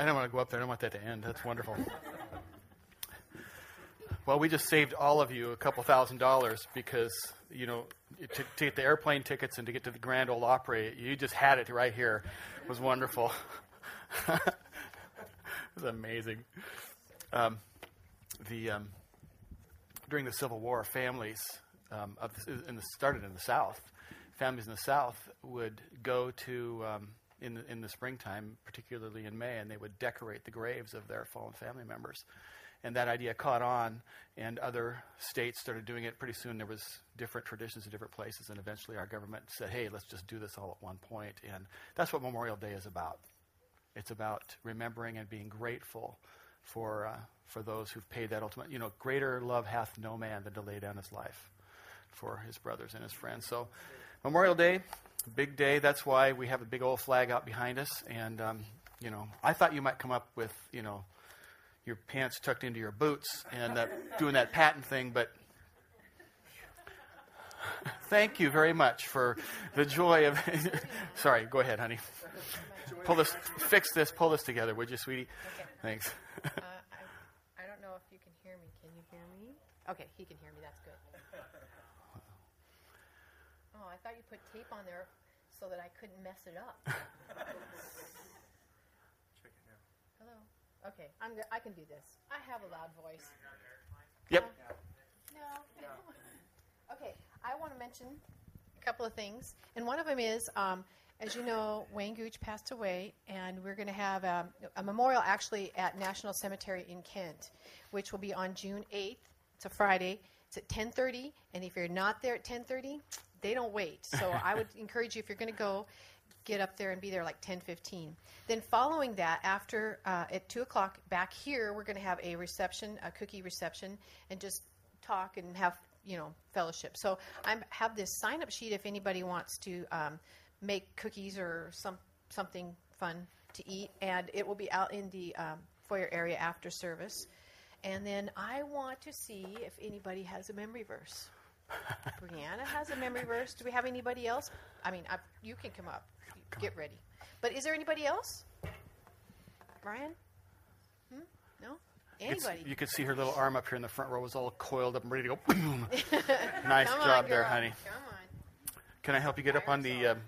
I don't want to go up there. I don't want that to end. That's wonderful. well, we just saved all of you a couple thousand dollars because, you know, to, to get the airplane tickets and to get to the Grand Ole Opry, you just had it right here. It was wonderful. it was amazing. Um, the um, during the Civil War, families um, of the, in the, started in the South. Families in the South would go to um, in the, in the springtime, particularly in May, and they would decorate the graves of their fallen family members. And that idea caught on, and other states started doing it. Pretty soon, there was different traditions in different places, and eventually, our government said, "Hey, let's just do this all at one point." And that's what Memorial Day is about. It's about remembering and being grateful for uh, for those who've paid that ultimate. You know, greater love hath no man than to lay down his life for his brothers and his friends. So, Memorial Day, big day. That's why we have a big old flag out behind us. And um, you know, I thought you might come up with you know your pants tucked into your boots and that, doing that Patton thing, but thank you very much for the joy of. sorry, go ahead, honey. Pull this, fix this, pull this together, would you, sweetie? Okay. Thanks. Uh, I, I don't know if you can hear me. Can you hear me? Okay, he can hear me. That's good. Oh, I thought you put tape on there so that I couldn't mess it up. Hello. Okay, I'm go- I can do this. I have a loud voice. Yep. No. okay, I want to mention a couple of things, and one of them is, um, as you know, Wayne Gooch passed away, and we're going to have um, a memorial actually at National Cemetery in Kent, which will be on June 8th. It's a Friday. It's at 10:30, and if you're not there at 10:30, they don't wait. So I would encourage you if you're going to go, get up there and be there like 10:15. Then following that, after uh, at two o'clock back here, we're going to have a reception, a cookie reception, and just talk and have you know fellowship. So I have this sign up sheet if anybody wants to um, make cookies or some something fun to eat, and it will be out in the um, foyer area after service. And then I want to see if anybody has a memory verse. Brianna has a memory verse. Do we have anybody else? I mean, I, you can come up. Get ready. But is there anybody else? Brian? Hmm? No? It's- Anybody? you could see her little arm up here in the front row was all coiled up and ready to go. Boom. nice Come job on, there, honey. Come on. Can I help you get up on the um,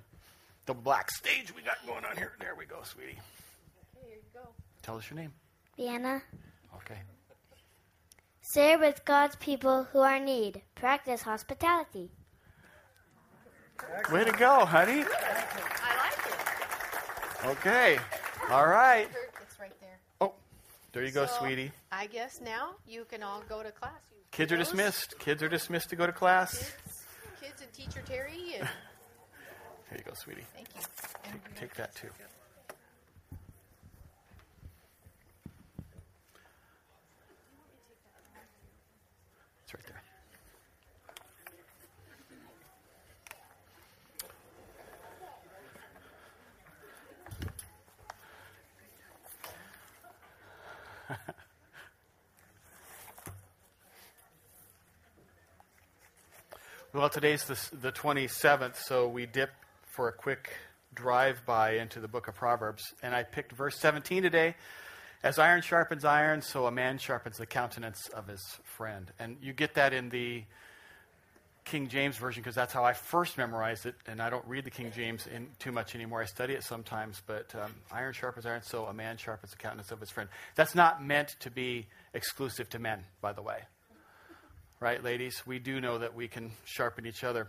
the black stage we got going on here? There we go, sweetie. Okay, here you go. Tell us your name. Vienna. Okay. Share with God's people who are in need. Practice hospitality. Way to go, honey. I like it. Okay. All right. It's right there. Oh, there you go, So, sweetie. I guess now you can all go to class. You Kids are dismissed. Kids are dismissed to go to class. Kids, kids and teacher Terry. And Here you go, sweetie. thank you. Take, take that too. It's right there. Well, today's the, the 27th, so we dip for a quick drive by into the book of Proverbs. And I picked verse 17 today. As iron sharpens iron, so a man sharpens the countenance of his friend. And you get that in the King James Version because that's how I first memorized it. And I don't read the King James in too much anymore. I study it sometimes, but um, iron sharpens iron, so a man sharpens the countenance of his friend. That's not meant to be exclusive to men, by the way right, ladies? We do know that we can sharpen each other.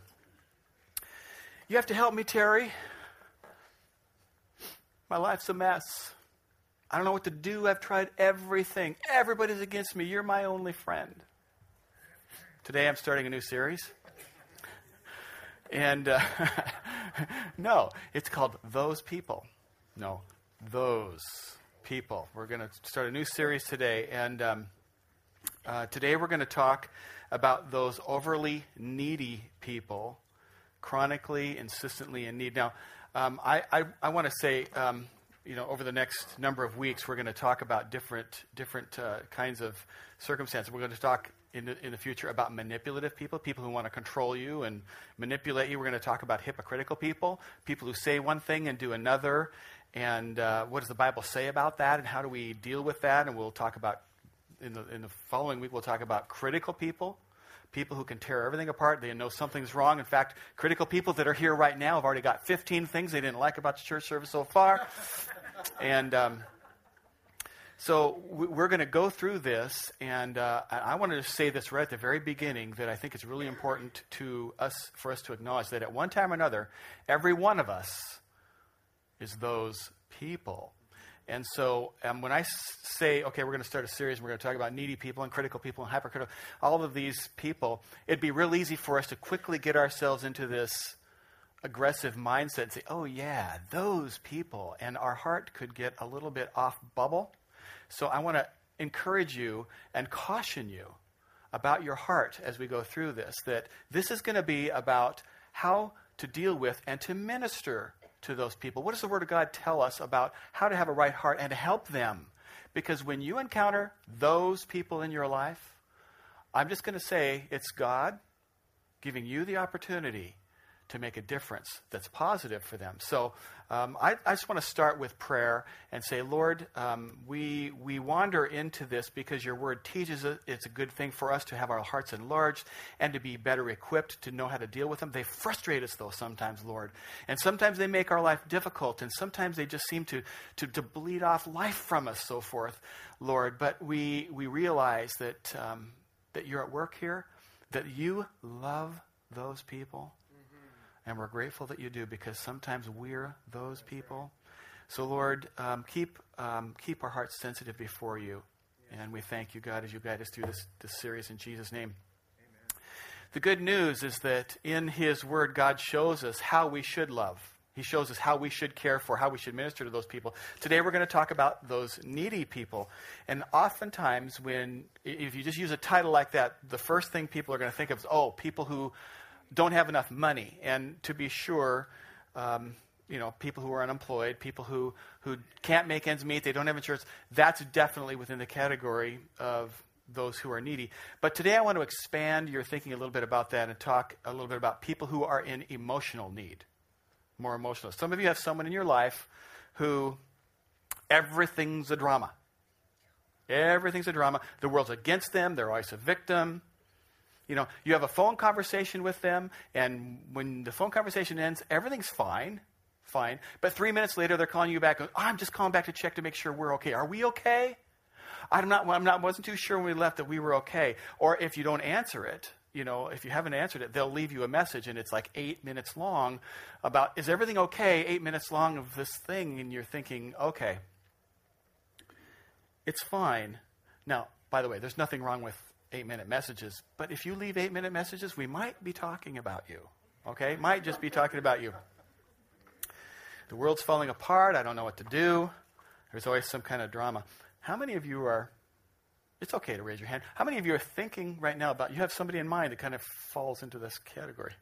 You have to help me, Terry. My life's a mess. I don't know what to do. I've tried everything. Everybody's against me. You're my only friend. Today I'm starting a new series. And uh, no, it's called Those People. No, Those People. We're going to start a new series today. And um, uh, today we're going to talk about those overly needy people, chronically, insistently in need. Now, um, I, I, I want to say, um, you know, over the next number of weeks, we're going to talk about different, different uh, kinds of circumstances. We're going to talk in the, in the future about manipulative people, people who want to control you and manipulate you. We're going to talk about hypocritical people, people who say one thing and do another. And uh, what does the Bible say about that, and how do we deal with that? And we'll talk about, in the, in the following week, we'll talk about critical people, people who can tear everything apart. They know something's wrong. In fact, critical people that are here right now have already got 15 things they didn't like about the church service so far. and um, so we're going to go through this, and uh, I wanted to say this right at the very beginning that I think it's really important to us for us to acknowledge that at one time or another, every one of us is those people. And so um, when I say, okay, we're going to start a series, and we're going to talk about needy people and critical people and hypercritical, all of these people, it'd be real easy for us to quickly get ourselves into this aggressive mindset and say, oh, yeah, those people. And our heart could get a little bit off bubble so I want to encourage you and caution you about your heart as we go through this that this is going to be about how to deal with and to minister to those people. What does the Word of God tell us about how to have a right heart and help them? Because when you encounter those people in your life, I'm just going to say it's God giving you the opportunity to make a difference that's positive for them. So um, I, I, just want to start with prayer and say, Lord, um, we, we wander into this because your word teaches it. It's a good thing for us to have our hearts enlarged and to be better equipped to know how to deal with them. They frustrate us, though, sometimes, Lord. And sometimes they make our life difficult, and sometimes they just seem to, to, to bleed off life from us, so forth, Lord. But we, we realize that, um, that you're at work here, that you love those people and we're grateful that you do because sometimes we're those people. So, Lord, um, keep, um, keep our hearts sensitive before you. And we thank you, God, as you guide us through this, this series in Jesus' name. Amen. The good news is that in His Word, God shows us how we should love. He shows us how we should care for, how we should minister to those people. Today we're going to talk about those needy people. And oftentimes, when, if you just use a title like that, the first thing people are going to think of is, oh, people who don't have enough money. And to be sure, um, you know, people who are unemployed, people who, who can't make ends meet, they don't have insurance, that's definitely within the category of those who are needy. But today I want to expand your thinking a little bit about that and talk a little bit about people who are in emotional need, more emotional. Some of you have someone in your life who everything's a drama. Everything's a drama. The world's against them, they're always a victim. You know, you have a phone conversation with them, and when the phone conversation ends, everything's fine, fine. But three minutes later, they're calling you back. I'm just calling back to check to make sure we're okay. Are we okay? I'm not. I'm not. Wasn't too sure when we left that we were okay. Or if you don't answer it, you know, if you haven't answered it, they'll leave you a message, and it's like eight minutes long about is everything okay? Eight minutes long of this thing, and you're thinking, okay, it's fine. Now, by the way, there's nothing wrong with eight minute messages. But if you leave eight minute messages, we might be talking about you. Okay? Might just be talking about you. The world's falling apart. I don't know what to do. There's always some kind of drama. How many of you are, it's okay to raise your hand. How many of you are thinking right now about, you have somebody in mind that kind of falls into this category?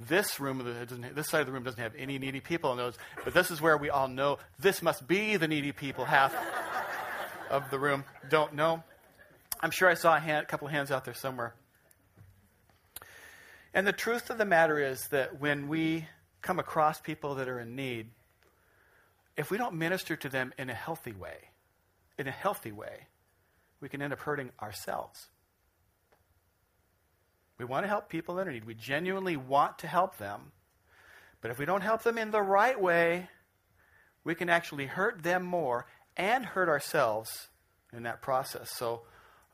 This room, uh, this side of the room doesn't have any needy people in those, but this is where we all know this must be the needy people half of the room. Don't know. I'm sure I saw a, hand, a couple of hands out there somewhere. And the truth of the matter is that when we come across people that are in need, if we don't minister to them in a healthy way, in a healthy way, we can end up hurting ourselves. We want to help people that are in need. We genuinely want to help them. But if we don't help them in the right way, we can actually hurt them more and hurt ourselves in that process. So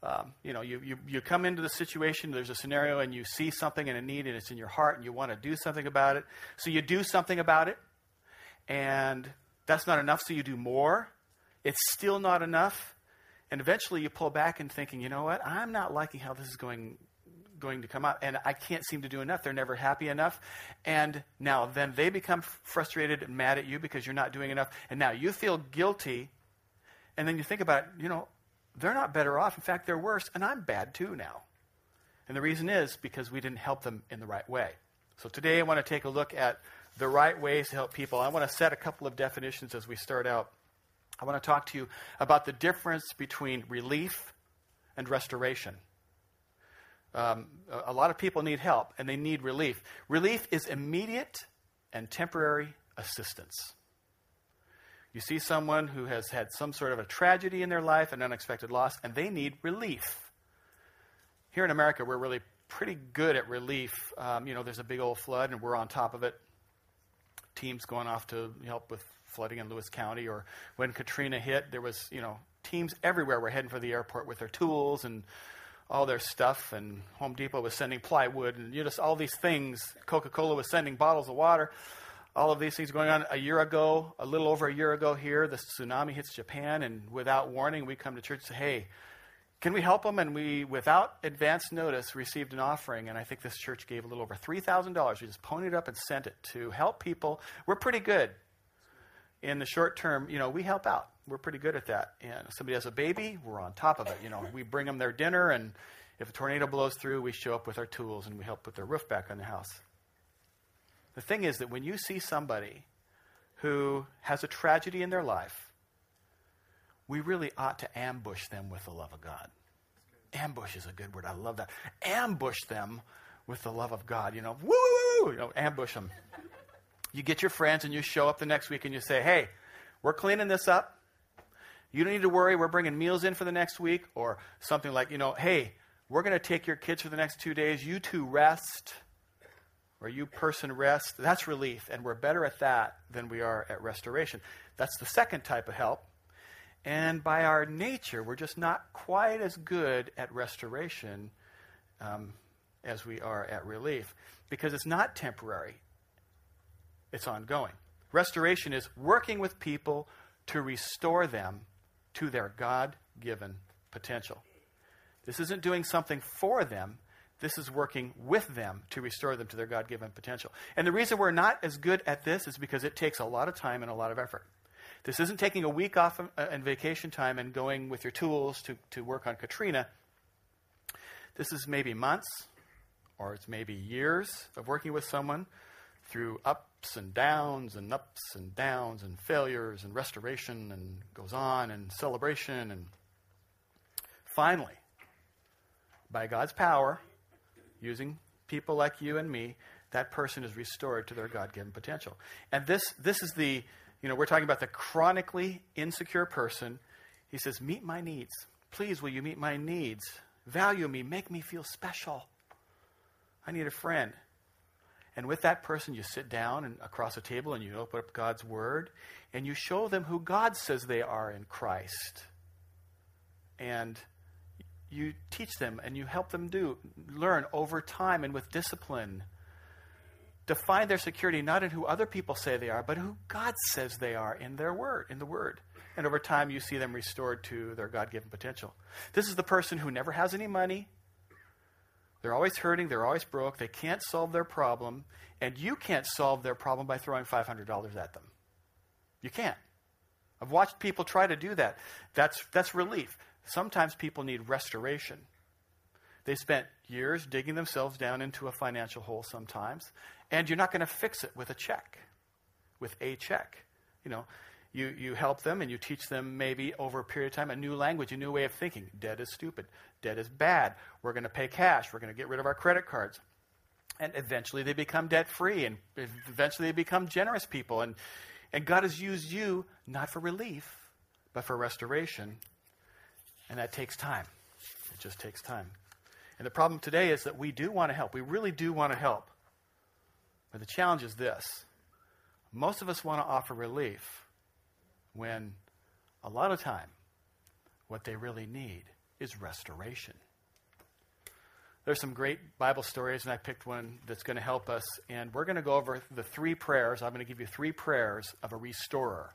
um, you know, you, you, you come into the situation, there's a scenario, and you see something in a need, and it's in your heart, and you want to do something about it. So you do something about it, and that's not enough, so you do more. It's still not enough. And eventually you pull back and thinking, you know what, I'm not liking how this is going going to come out and I can't seem to do enough. They're never happy enough. And now then they become frustrated and mad at you because you're not doing enough. And now you feel guilty. And then you think about, you know, they're not better off. In fact, they're worse, and I'm bad too now. And the reason is because we didn't help them in the right way. So today I want to take a look at the right ways to help people. I want to set a couple of definitions as we start out. I want to talk to you about the difference between relief and restoration. Um, a lot of people need help and they need relief. Relief is immediate and temporary assistance. You see someone who has had some sort of a tragedy in their life, an unexpected loss, and they need relief. Here in America, we're really pretty good at relief. Um, you know, there's a big old flood, and we're on top of it. Teams going off to help with flooding in Lewis County, or when Katrina hit, there was you know teams everywhere were heading for the airport with their tools and all their stuff. And Home Depot was sending plywood, and you just all these things. Coca-Cola was sending bottles of water all of these things going on. A year ago, a little over a year ago here, the tsunami hits Japan, and without warning, we come to church and say, hey, can we help them? And we, without advance notice, received an offering. And I think this church gave a little over $3,000. We just ponied up and sent it to help people. We're pretty good. In the short term, you know, we help out. We're pretty good at that. And if somebody has a baby, we're on top of it. You know, we bring them their dinner, and if a tornado blows through, we show up with our tools and we help put their roof back on the house. The thing is that when you see somebody who has a tragedy in their life, we really ought to ambush them with the love of God. Ambush is a good word. I love that. Ambush them with the love of God. You know, woo, woo, woo, you know, ambush them. You get your friends and you show up the next week and you say, hey, we're cleaning this up. You don't need to worry. We're bringing meals in for the next week. Or something like, you know, hey, we're going to take your kids for the next two days. You two rest where you person rest, that's relief, and we're better at that than we are at restoration. That's the second type of help. And by our nature, we're just not quite as good at restoration um, as we are at relief because it's not temporary, it's ongoing. Restoration is working with people to restore them to their God given potential. This isn't doing something for them, this is working with them to restore them to their God given potential. And the reason we're not as good at this is because it takes a lot of time and a lot of effort. This isn't taking a week off uh, and vacation time and going with your tools to, to work on Katrina. This is maybe months or it's maybe years of working with someone through ups and downs and ups and downs and failures and restoration and goes on and celebration and finally by God's power using people like you and me, that person is restored to their God given potential. And this, this is the, you know, we're talking about the chronically insecure person. He says, Meet my needs. Please, will you meet my needs? Value me. Make me feel special. I need a friend. And with that person, you sit down and across a table and you open up God's Word and you show them who God says they are in Christ. And you teach them and you help them do learn over time and with discipline to find their security not in who other people say they are but who god says they are in their word in the word. And over time you see them restored to their god-given potential. This is the person who never has any money. They're always hurting. They're always broke. They can't solve their problem. And you can't solve their problem by throwing $500 at them. You can't. I've watched people try to do that. That's that's relief Sometimes people need restoration. They spent years digging themselves down into a financial hole sometimes, and you're not going to fix it with a check, with a check. You know, you, you help them and you teach them maybe over a period of time a new language, a new way of thinking. Debt is stupid. Debt is bad. We're going to pay cash. We're going to get rid of our credit cards. And eventually they become debt free and eventually they become generous people. And, and God has used you not for relief, but for restoration and that takes time. It just takes time. And the problem today is that we do want to help. We really do want to help. But the challenge is this most of us want to offer relief when a lot of time what they really need is restoration. There's some great Bible stories, and I picked one that's going to help us. And we're going to go over the three prayers. I'm going to give you three prayers of a restorer.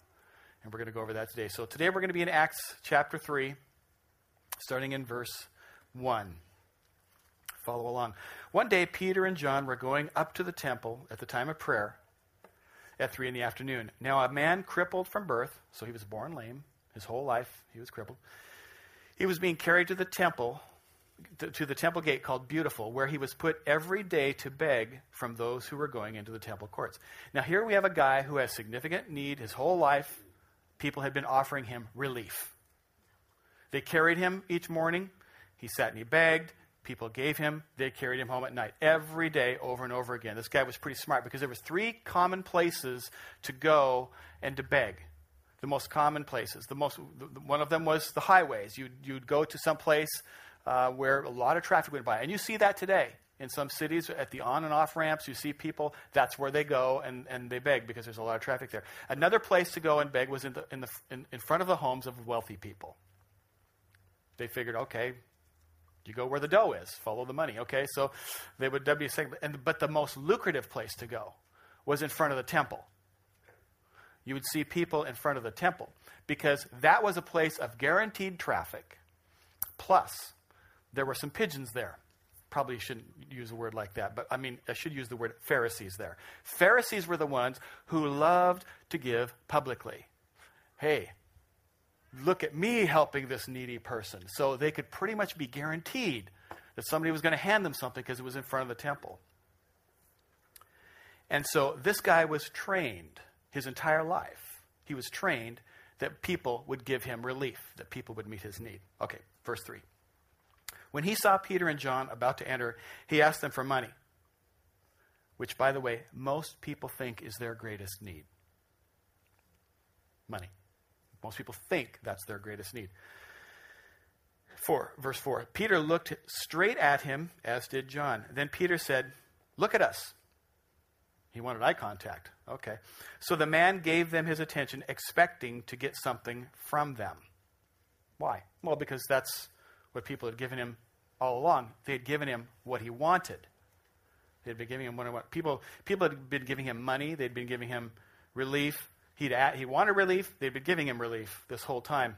And we're going to go over that today. So today we're going to be in Acts chapter 3 starting in verse 1. Follow along. One day, Peter and John were going up to the temple at the time of prayer at 3 in the afternoon. Now, a man crippled from birth, so he was born lame, his whole life he was crippled, he was being carried to the temple. To the temple gate called Beautiful, where he was put every day to beg from those who were going into the temple courts. Now, here we have a guy who has significant need. His whole life, people had been offering him relief. They carried him each morning. He sat and he begged. People gave him. They carried him home at night every day, over and over again. This guy was pretty smart because there was three common places to go and to beg. the most common places. The most, one of them was the highways. You'd, you'd go to some place uh, where a lot of traffic went by. And you see that today. In some cities, at the on and off ramps, you see people, that's where they go and, and they beg because there's a lot of traffic there. Another place to go and beg was in, the, in, the, in, in front of the homes of wealthy people. They figured, okay, you go where the dough is, follow the money. Okay, so they would W segment. And, but the most lucrative place to go was in front of the temple. You would see people in front of the temple because that was a place of guaranteed traffic. Plus, there were some pigeons there. Probably shouldn't use a word like that, but I mean, I should use the word Pharisees there. Pharisees were the ones who loved to give publicly. Hey, look at me helping this needy person. So they could pretty much be guaranteed that somebody was going to hand them something because it was in front of the temple. And so this guy was trained his entire life. He was trained that people would give him relief, that people would meet his need. Okay, verse 3. When he saw Peter and John about to enter, he asked them for money, which, by the way, most people think is their greatest need. Money. Most people think that's their greatest need. 4, verse 4. Peter looked straight at him, as did John. Then Peter said, Look at us. He wanted eye contact. Okay. So the man gave them his attention, expecting to get something from them. Why? Well, because that's what people had given him all along. They had given him what he wanted. They had been giving him what he wanted. People, people had been giving him money. They'd been giving him relief. He'd at, he wanted relief. They'd been giving him relief this whole time.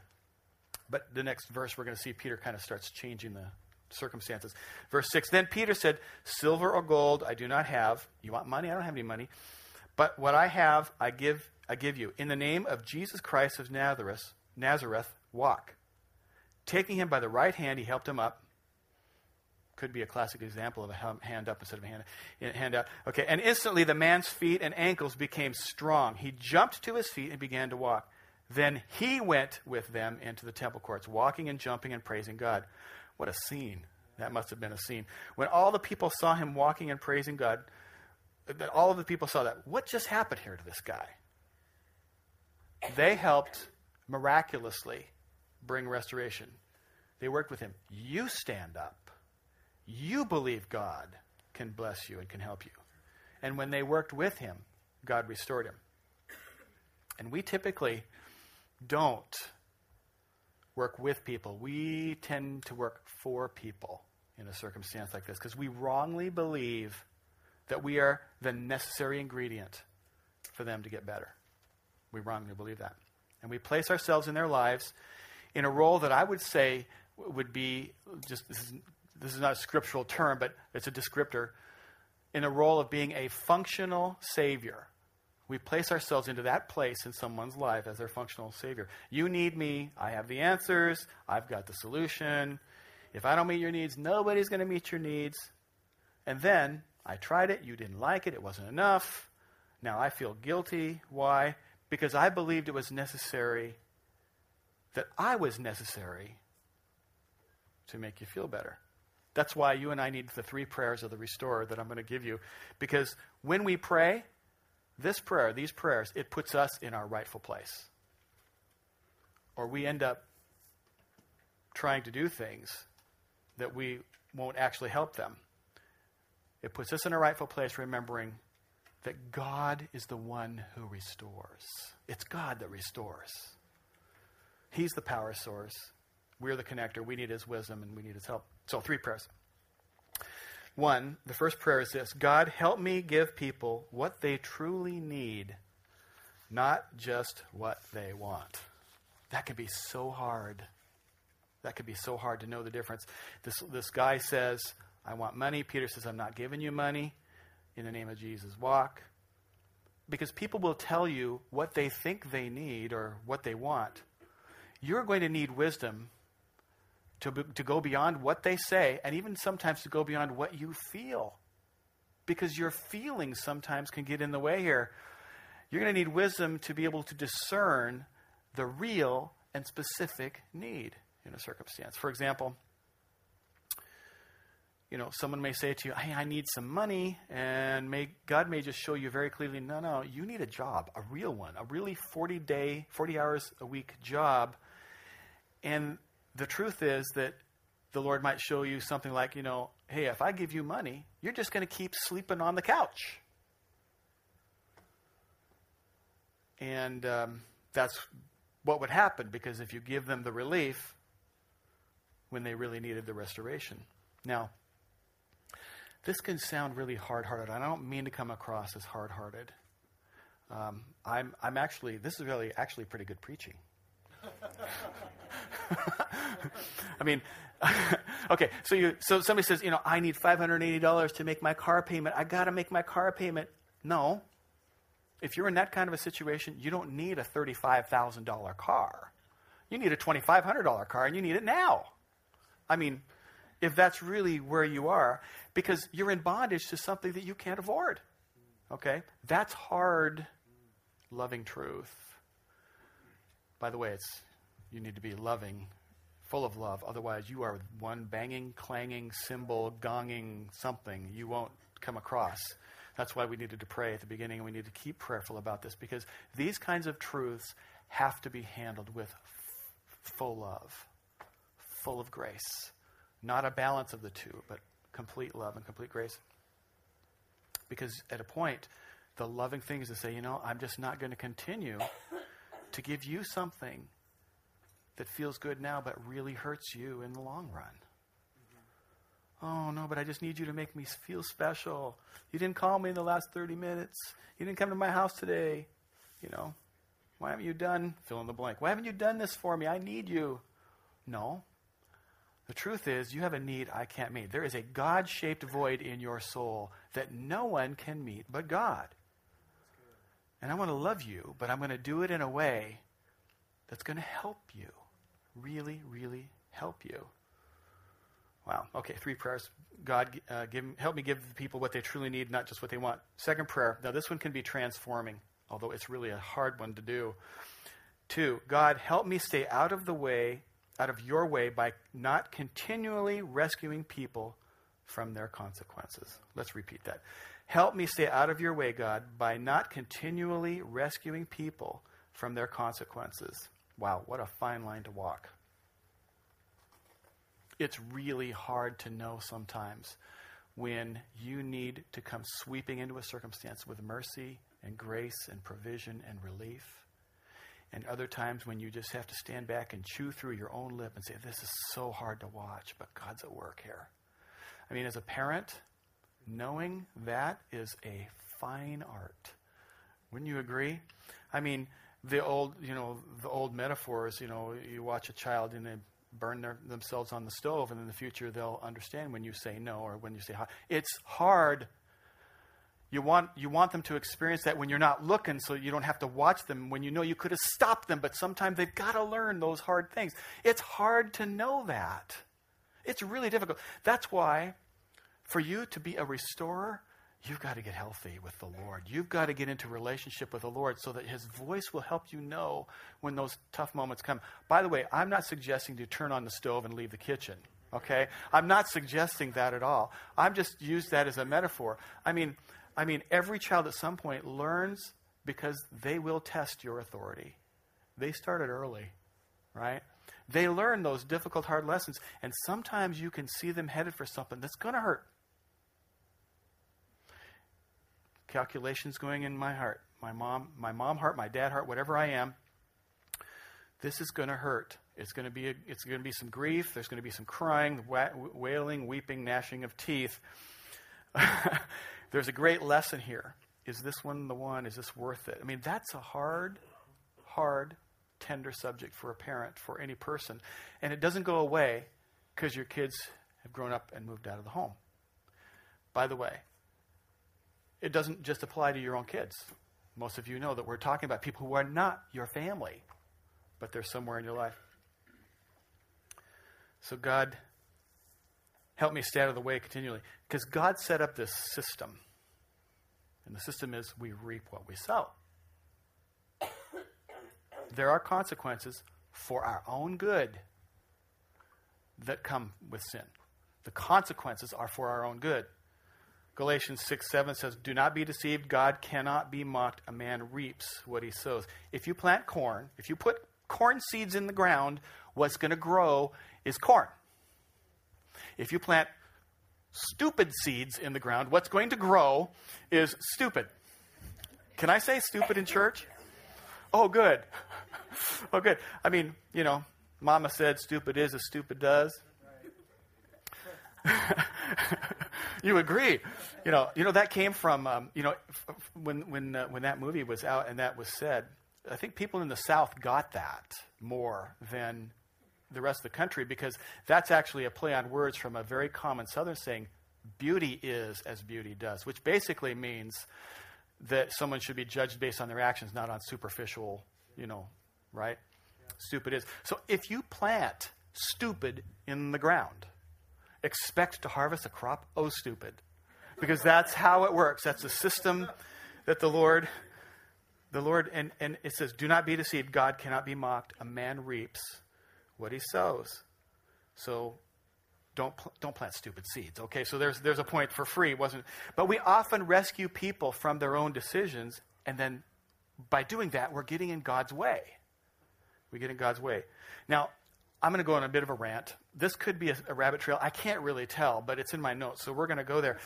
But the next verse, we're going to see Peter kind of starts changing the circumstances. Verse 6 Then Peter said, Silver or gold I do not have. You want money? I don't have any money. But what I have, I give, I give you. In the name of Jesus Christ of Nazareth, Nazareth, walk. Taking him by the right hand, he helped him up. Could be a classic example of a hand up instead of a hand, out. Okay, and instantly the man's feet and ankles became strong. He jumped to his feet and began to walk. Then he went with them into the temple courts, walking and jumping and praising God. What a scene. That must have been a scene. When all the people saw him walking and praising God, that all of the people saw that. What just happened here to this guy? They helped miraculously bring restoration. They worked with him. You stand up. You believe God can bless you and can help you. And when they worked with him, God restored him. And we typically don't work with people. We tend to work for people in a circumstance like this because we wrongly believe that we are the necessary ingredient for them to get better. We wrongly believe that. And we place ourselves in their lives in a role that I would say would be just this is not a scriptural term, but it's a descriptor, in a role of being a functional savior. We place ourselves into that place in someone's life as their functional savior. You need me. I have the answers. I've got the solution. If I don't meet your needs, nobody's going to meet your needs. And then I tried it. You didn't like it. It wasn't enough. Now I feel guilty. Why? Because I believed it was necessary, that I was necessary to make you feel better. That's why you and I need the three prayers of the restorer that I'm going to give you. Because when we pray, this prayer, these prayers, it puts us in our rightful place. Or we end up trying to do things that we won't actually help them. It puts us in a rightful place, remembering that God is the one who restores. It's God that restores. He's the power source. We're the connector. We need his wisdom and we need his help. So, three prayers. One, the first prayer is this God, help me give people what they truly need, not just what they want. That can be so hard. That could be so hard to know the difference. This, this guy says, I want money. Peter says, I'm not giving you money. In the name of Jesus, walk. Because people will tell you what they think they need or what they want. You're going to need wisdom to, to go beyond what they say, and even sometimes to go beyond what you feel. Because your feelings sometimes can get in the way here. You're going to need wisdom to be able to discern the real and specific need in a circumstance. For example, you know, someone may say to you, "Hey, I need some money," and may God may just show you very clearly, "No, no, you need a job, a real one, a really 40 day, 40 hours a week job." And the truth is that the Lord might show you something like, you know, "Hey, if I give you money, you're just going to keep sleeping on the couch." And um, that's what would happen because if you give them the relief when they really needed the restoration. Now, this can sound really hard hearted. I don't mean to come across as hard hearted. Um, I'm, I'm actually, this is really actually pretty good preaching. I mean, okay, so you, so somebody says, you know, I need $580 to make my car payment. I got to make my car payment. No. If you're in that kind of a situation, you don't need a $35,000 car. You need a $2,500 car and you need it now. I mean, if that's really where you are, because you're in bondage to something that you can't afford. Okay? That's hard, loving truth. By the way, it's you need to be loving, full of love. Otherwise, you are one banging, clanging, cymbal, gonging something you won't come across. That's why we needed to pray at the beginning, and we need to keep prayerful about this because these kinds of truths have to be handled with f- full love, full of grace. Not a balance of the two, but complete love and complete grace. Because at a point, the loving thing is to say, you know, I'm just not going to continue to give you something that feels good now but really hurts you in the long run. Oh, no, but I just need you to make me feel special. You didn't call me in the last 30 minutes. You didn't come to my house today. You know, why haven't you done, fill in the blank, why haven't you done this for me? I need you. No. The truth is, you have a need I can't meet. There is a God shaped void in your soul that no one can meet but God. And I want to love you, but I'm going to do it in a way that's going to help you. Really, really help you. Wow. Okay, three prayers. God, uh, give, help me give the people what they truly need, not just what they want. Second prayer. Now, this one can be transforming, although it's really a hard one to do. Two, God, help me stay out of the way, out of your way, by not continually rescuing people from their consequences. Let's repeat that. Help me stay out of your way, God, by not continually rescuing people from their consequences. Wow, what a fine line to walk it's really hard to know sometimes when you need to come sweeping into a circumstance with mercy and grace and provision and relief. And other times when you just have to stand back and chew through your own lip and say, This is so hard to watch, but God's at work here. I mean, as a parent, knowing that is a fine art. Wouldn't you agree? I mean, the old, you know, the old metaphors, you know, you watch a child and they burn their, themselves on the stove, and in the future they'll understand when you say no or when you say hi. It's hard. You want, you want them to experience that when you're not looking so you don't have to watch them when you know you could have stopped them, but sometimes they've got to learn those hard things. It's hard to know that. It's really difficult. That's why, for you to be a restorer, You've got to get healthy with the Lord. You've got to get into relationship with the Lord so that His voice will help you know when those tough moments come. By the way, I'm not suggesting to turn on the stove and leave the kitchen. Okay? I'm not suggesting that at all. I'm just used that as a metaphor. I mean, I mean, every child at some point learns because they will test your authority. They started early, right? They learn those difficult, hard lessons, and sometimes you can see them headed for something that's going to hurt. Calculations going in my heart. My mom, my mom heart, my dad heart, whatever I am. This is going to hurt. It's going to be a, it's going to be some grief. There's going to be some crying, wailing, weeping, gnashing of teeth. There's a great lesson here. Is this one the one? Is this worth it? I mean, that's a hard, hard, tender subject for a parent, for any person. And it doesn't go away because your kids have grown up and moved out of the home. By the way, it doesn't just apply to your own kids. Most of you know that we're talking about people who are not your family, but they're somewhere in your life. So, God, help me stay out of the way continually. Because God set up this system. And the system is we reap what we sow. there are consequences for our own good that come with sin. The consequences are for our own good. Galatians 6 7 says, Do not be deceived. God cannot be mocked. A man reaps what he sows. If you plant corn, if you put corn seeds in the ground, what's going to grow is corn. If you plant stupid seeds in the ground, what's going to grow is stupid. Can I say stupid in church? Oh, good. oh, good. I mean, you know, Mama said stupid is as stupid does. you agree? You know, you know that came from um, you know when when uh, when that movie was out and that was said. I think people in the South got that more than the rest of the country because that's actually a play on words from a very common Southern saying, "Beauty is as beauty does," which basically means that someone should be judged based on their actions, not on superficial, you know, right? Yeah. Stupid is. So if you plant stupid in the ground, expect to harvest a crop, oh, stupid. Because that's how it works. That's the system that the Lord, the Lord, and, and it says, do not be deceived. God cannot be mocked. A man reaps what he sows. So don't don't plant stupid seeds. Okay, so there's there's a point for free, wasn't? But we often rescue people from their own decisions, and then by doing that, we're getting in God's way. We get in God's way. Now, I'm going to go on a bit of a rant. This could be a, a rabbit trail. I can't really tell, but it's in my notes, so we're going to go there.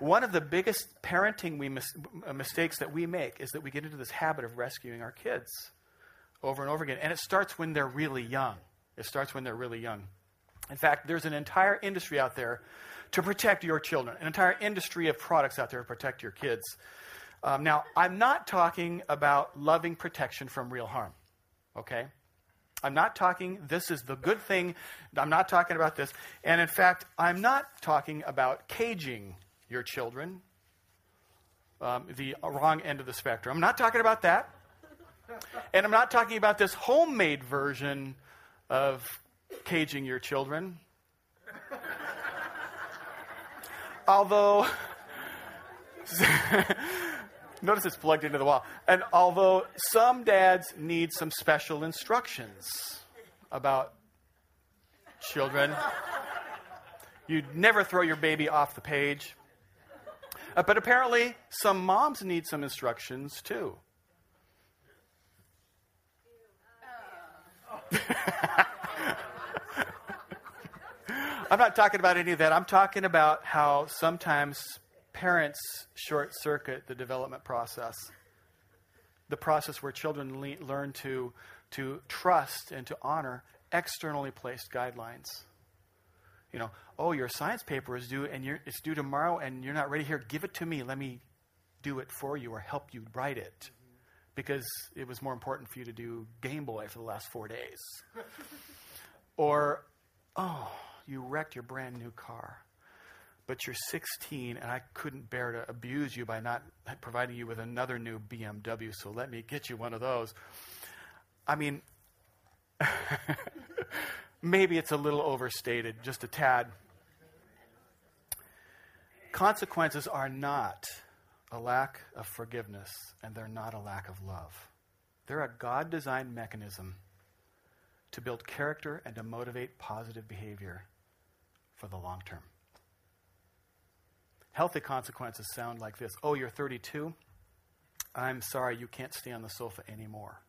One of the biggest parenting we mis- uh, mistakes that we make is that we get into this habit of rescuing our kids over and over again, and it starts when they're really young. It starts when they're really young. In fact, there's an entire industry out there to protect your children, an entire industry of products out there to protect your kids. Um, now, I'm not talking about loving protection from real harm, okay? I'm not talking, this is the good thing. I'm not talking about this. And in fact, I'm not talking about caging your children, um, the wrong end of the spectrum. I'm not talking about that. And I'm not talking about this homemade version of caging your children. although, notice it's plugged into the wall. And although some dads need some special instructions about children, you'd never throw your baby off the page. Uh, but apparently, some moms need some instructions too. I'm not talking about any of that. I'm talking about how sometimes parents short circuit the development process. The process where children le- learn to, to trust and to honor externally placed guidelines. You know, oh, your science paper is due and it's due tomorrow and you're not ready here. Give it to me. Let me do it for you or help you write it. Because it was more important for you to do Game Boy for the last four days. or, oh, you wrecked your brand new car. But you're 16, and I couldn't bear to abuse you by not providing you with another new BMW, so let me get you one of those. I mean, maybe it's a little overstated, just a tad. Consequences are not a lack of forgiveness, and they're not a lack of love. They're a God designed mechanism to build character and to motivate positive behavior for the long term. Healthy consequences sound like this Oh, you're 32? I'm sorry, you can't stay on the sofa anymore.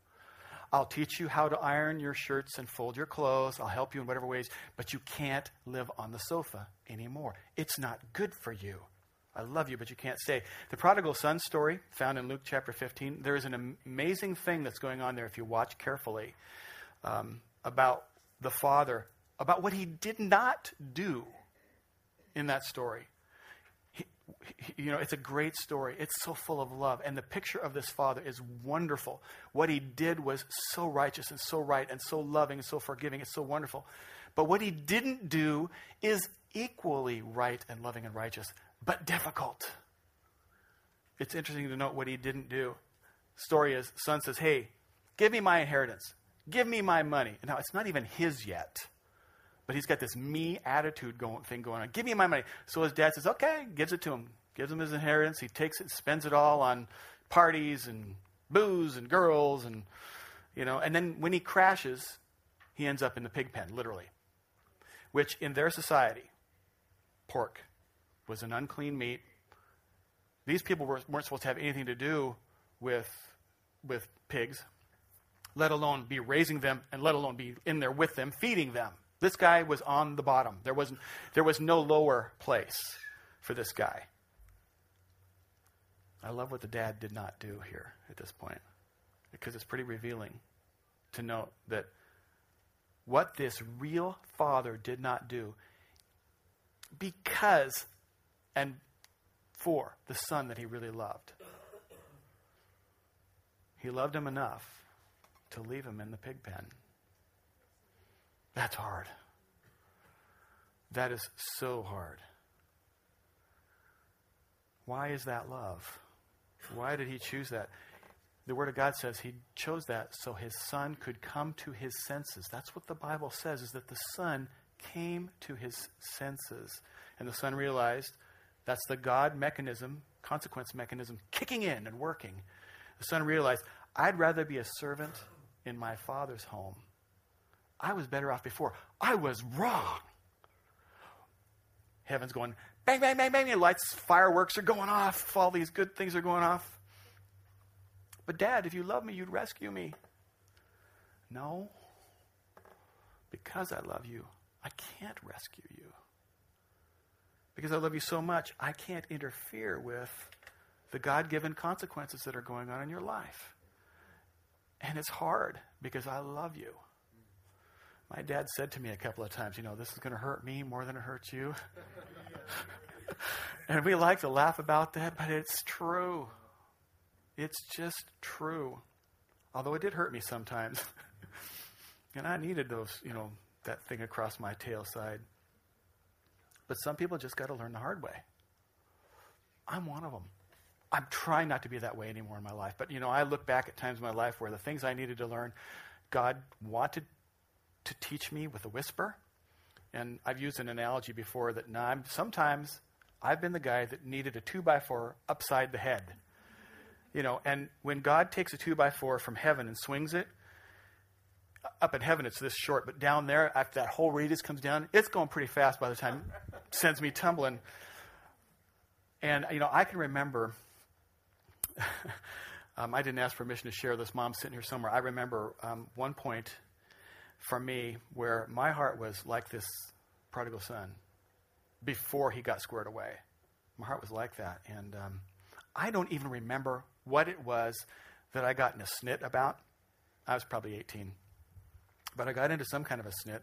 I'll teach you how to iron your shirts and fold your clothes. I'll help you in whatever ways, but you can't live on the sofa anymore. It's not good for you. I love you, but you can't stay. The prodigal son story, found in Luke chapter 15, there is an amazing thing that's going on there if you watch carefully um, about the father about what he did not do in that story. You know, it's a great story. It's so full of love. And the picture of this father is wonderful. What he did was so righteous and so right and so loving and so forgiving. It's so wonderful. But what he didn't do is equally right and loving and righteous, but difficult. It's interesting to note what he didn't do. Story is, son says, Hey, give me my inheritance. Give me my money. Now, it's not even his yet. But he's got this me attitude going, thing going on. Give me my money. So his dad says, okay, gives it to him. Gives him his inheritance. He takes it, spends it all on parties and booze and girls and, you know, and then when he crashes, he ends up in the pig pen, literally. Which in their society, pork was an unclean meat. These people were, weren't supposed to have anything to do with, with pigs, let alone be raising them, and let alone be in there with them, feeding them. This guy was on the bottom. There was, there was no lower place for this guy. I love what the dad did not do here at this point because it's pretty revealing to note that what this real father did not do because and for the son that he really loved. He loved him enough to leave him in the pig pen. That's hard. That is so hard. Why is that love? Why did he choose that? The Word of God says he chose that so his son could come to his senses. That's what the Bible says, is that the son came to his senses. And the son realized that's the God mechanism, consequence mechanism, kicking in and working. The son realized, I'd rather be a servant in my father's home. I was better off before. I was wrong. Heaven's going, bang, bang, bang, bang. Lights, fireworks are going off. All these good things are going off. But, Dad, if you love me, you'd rescue me. No. Because I love you, I can't rescue you. Because I love you so much, I can't interfere with the God given consequences that are going on in your life. And it's hard because I love you. My dad said to me a couple of times, you know, this is going to hurt me more than it hurts you. and we like to laugh about that, but it's true. It's just true. Although it did hurt me sometimes. and I needed those, you know, that thing across my tail side. But some people just got to learn the hard way. I'm one of them. I'm trying not to be that way anymore in my life. But, you know, I look back at times in my life where the things I needed to learn, God wanted to teach me with a whisper. And I've used an analogy before that now I'm, sometimes I've been the guy that needed a two by four upside the head. You know, and when God takes a two by four from heaven and swings it, up in heaven it's this short, but down there, after that whole radius comes down, it's going pretty fast by the time it sends me tumbling. And, you know, I can remember, um, I didn't ask permission to share this. Mom's sitting here somewhere. I remember um, one point for me where my heart was like this prodigal son before he got squared away. My heart was like that. And um, I don't even remember what it was that I got in a snit about. I was probably 18. But I got into some kind of a snit,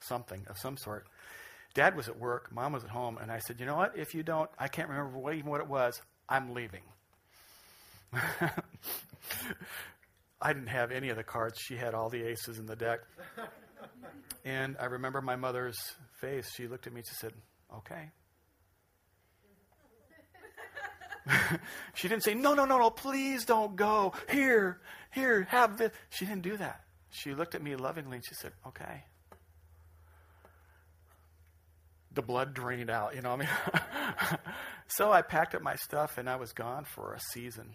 something of some sort. Dad was at work, mom was at home, and I said, You know what? If you don't, I can't remember what, even what it was, I'm leaving. I didn't have any of the cards. She had all the aces in the deck. and I remember my mother's face. She looked at me and she said, Okay. she didn't say, No, no, no, no, please don't go. Here, here, have this. She didn't do that. She looked at me lovingly and she said, Okay. The blood drained out, you know what I mean? so I packed up my stuff and I was gone for a season.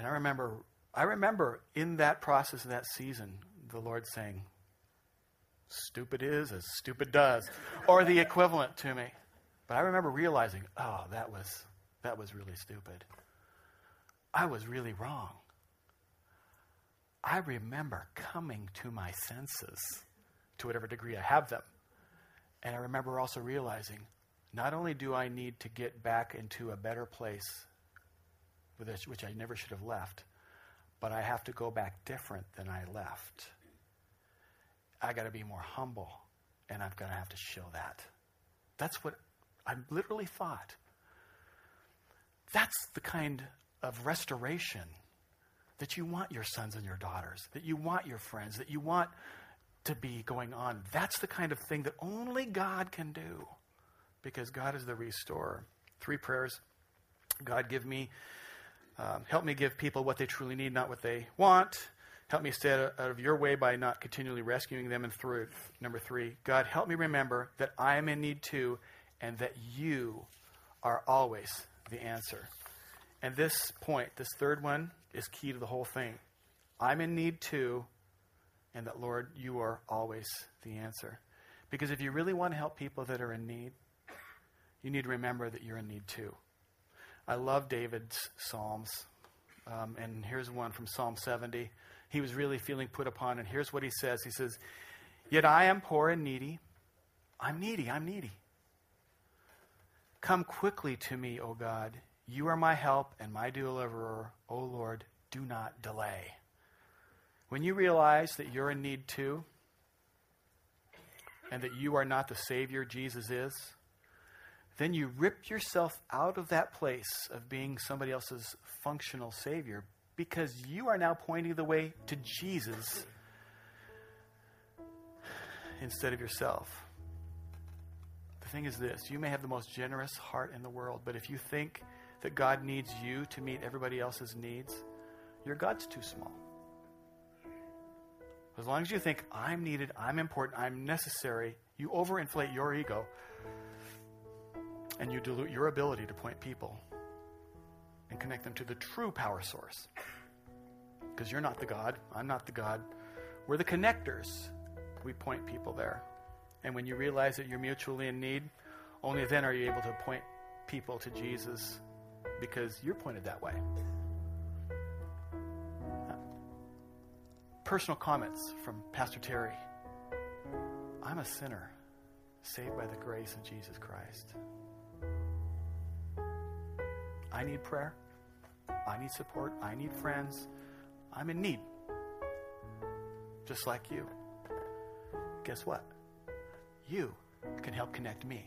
And I remember I remember in that process of that season, the Lord saying, Stupid is as stupid does, or the equivalent to me. But I remember realizing, oh, that was that was really stupid. I was really wrong. I remember coming to my senses to whatever degree I have them. And I remember also realizing not only do I need to get back into a better place, which I never should have left, but I have to go back different than I left. I got to be more humble, and I'm going to have to show that. That's what I literally thought. That's the kind of restoration that you want your sons and your daughters, that you want your friends, that you want to be going on. That's the kind of thing that only God can do because God is the restorer. Three prayers God, give me, um, help me give people what they truly need, not what they want. Help me stay out of your way by not continually rescuing them. And through number three, God, help me remember that I am in need too and that you are always the answer. And this point, this third one, is key to the whole thing. I'm in need too, and that, Lord, you are always the answer. Because if you really want to help people that are in need, you need to remember that you're in need too. I love David's Psalms. Um, and here's one from Psalm 70. He was really feeling put upon, and here's what he says He says, Yet I am poor and needy. I'm needy, I'm needy. Come quickly to me, O God. You are my help and my deliverer. O Lord, do not delay. When you realize that you're in need too, and that you are not the Savior Jesus is, then you rip yourself out of that place of being somebody else's functional Savior because you are now pointing the way to Jesus instead of yourself. The thing is this you may have the most generous heart in the world, but if you think that God needs you to meet everybody else's needs, your God's too small. As long as you think, I'm needed, I'm important, I'm necessary, you overinflate your ego and you dilute your ability to point people and connect them to the true power source. Because you're not the God, I'm not the God. We're the connectors. We point people there. And when you realize that you're mutually in need, only then are you able to point people to Jesus because you're pointed that way. Personal comments from Pastor Terry. I'm a sinner saved by the grace of Jesus Christ. I need prayer. I need support. I need friends. I'm in need. Just like you. Guess what? You can help connect me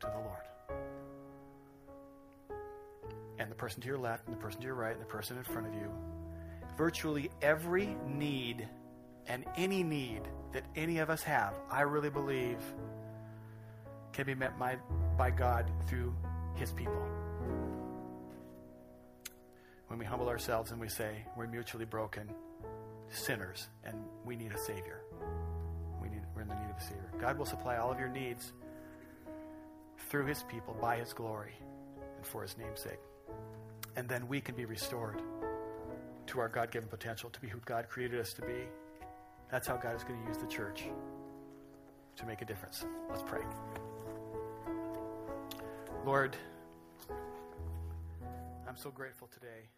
to the Lord. And the person to your left, and the person to your right, and the person in front of you virtually every need and any need that any of us have, I really believe, can be met by, by God through His people. When we humble ourselves and we say we're mutually broken sinners and we need a Savior. We need, we're in the need of a Savior. God will supply all of your needs through His people by His glory and for His name's sake. And then we can be restored to our God given potential, to be who God created us to be. That's how God is going to use the church to make a difference. Let's pray. Lord, I'm so grateful today.